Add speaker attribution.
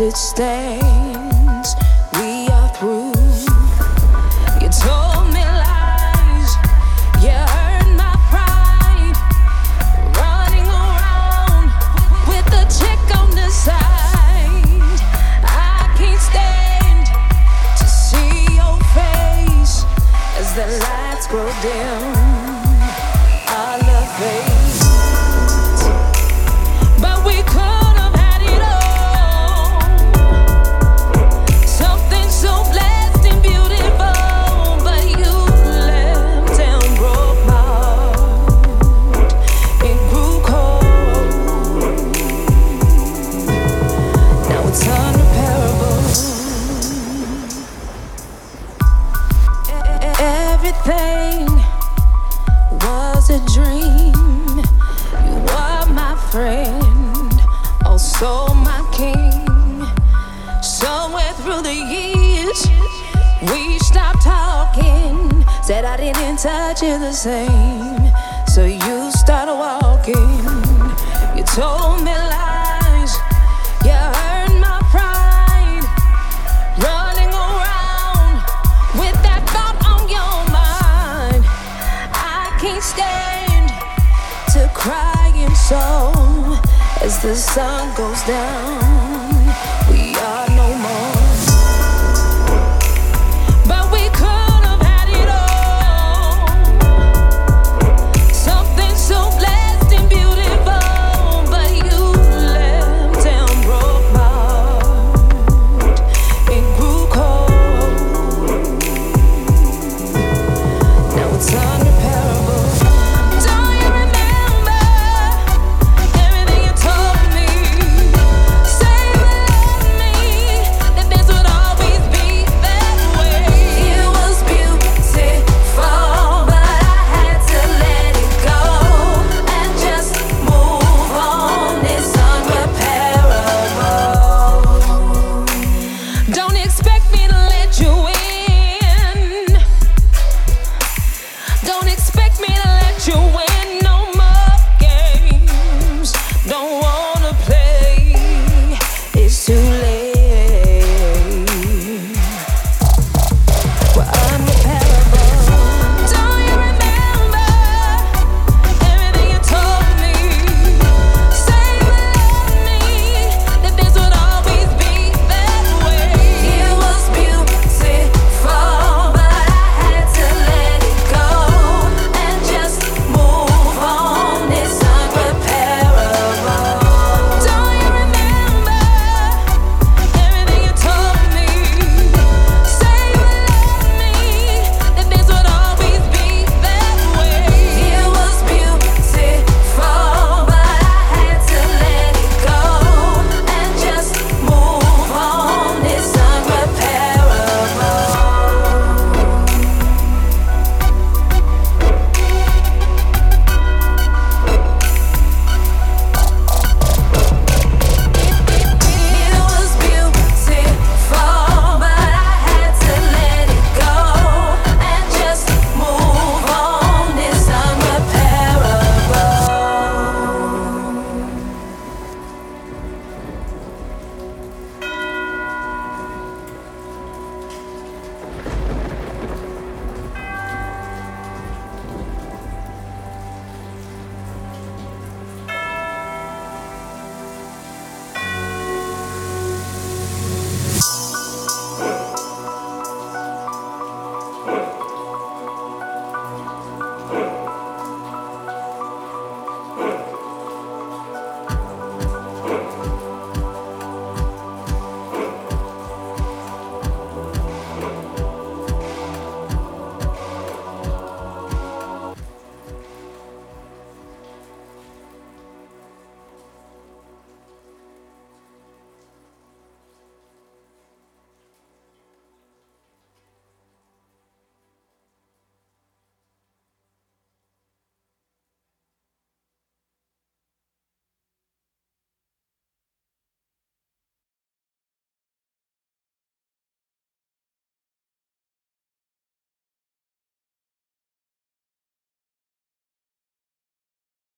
Speaker 1: it stands, we are through. You told me lies, you hurt my pride. Running around with a chick on the side. I can't stand to see your face as the lights grow dim. Said I didn't touch you the same. So you started walking. You told me lies. You hurt my pride. Running around with that thought on your mind. I can't stand to cry and so as the sun goes down.